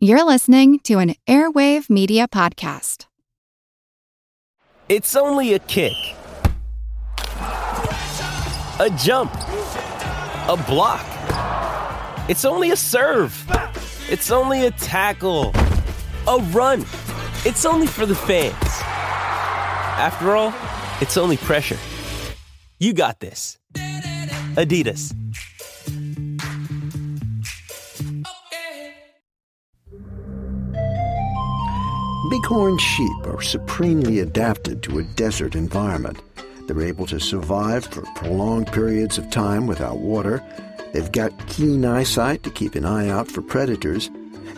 You're listening to an Airwave Media Podcast. It's only a kick, a jump, a block. It's only a serve. It's only a tackle, a run. It's only for the fans. After all, it's only pressure. You got this. Adidas. Bighorn sheep are supremely adapted to a desert environment. They're able to survive for prolonged periods of time without water. They've got keen eyesight to keep an eye out for predators.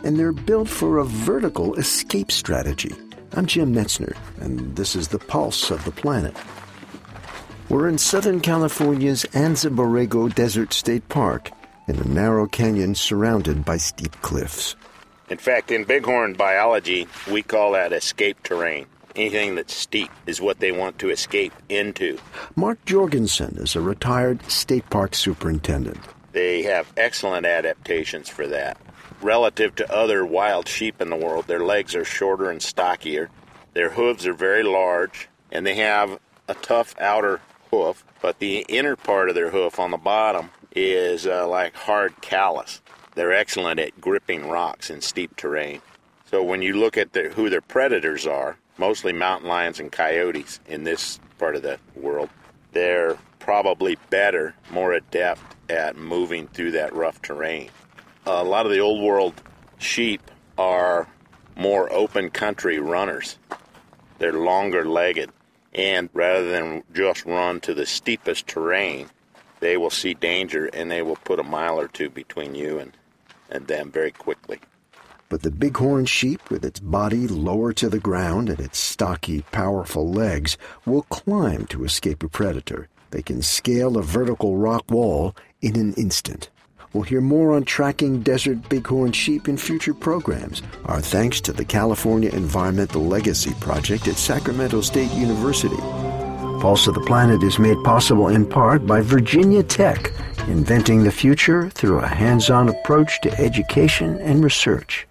And they're built for a vertical escape strategy. I'm Jim Metzner, and this is the pulse of the planet. We're in Southern California's Anza Borrego Desert State Park in a narrow canyon surrounded by steep cliffs. In fact, in bighorn biology, we call that escape terrain. Anything that's steep is what they want to escape into. Mark Jorgensen is a retired state park superintendent. They have excellent adaptations for that. Relative to other wild sheep in the world, their legs are shorter and stockier. Their hooves are very large, and they have a tough outer hoof, but the inner part of their hoof on the bottom is uh, like hard callus. They're excellent at gripping rocks in steep terrain. So when you look at the, who their predators are, mostly mountain lions and coyotes in this part of the world, they're probably better, more adept at moving through that rough terrain. A lot of the old world sheep are more open country runners. They're longer legged, and rather than just run to the steepest terrain, they will see danger and they will put a mile or two between you and and them very quickly. But the bighorn sheep, with its body lower to the ground and its stocky, powerful legs, will climb to escape a predator. They can scale a vertical rock wall in an instant. We'll hear more on tracking desert bighorn sheep in future programs. Our thanks to the California Environmental Legacy Project at Sacramento State University. Pulse of the Planet is made possible in part by Virginia Tech, inventing the future through a hands on approach to education and research.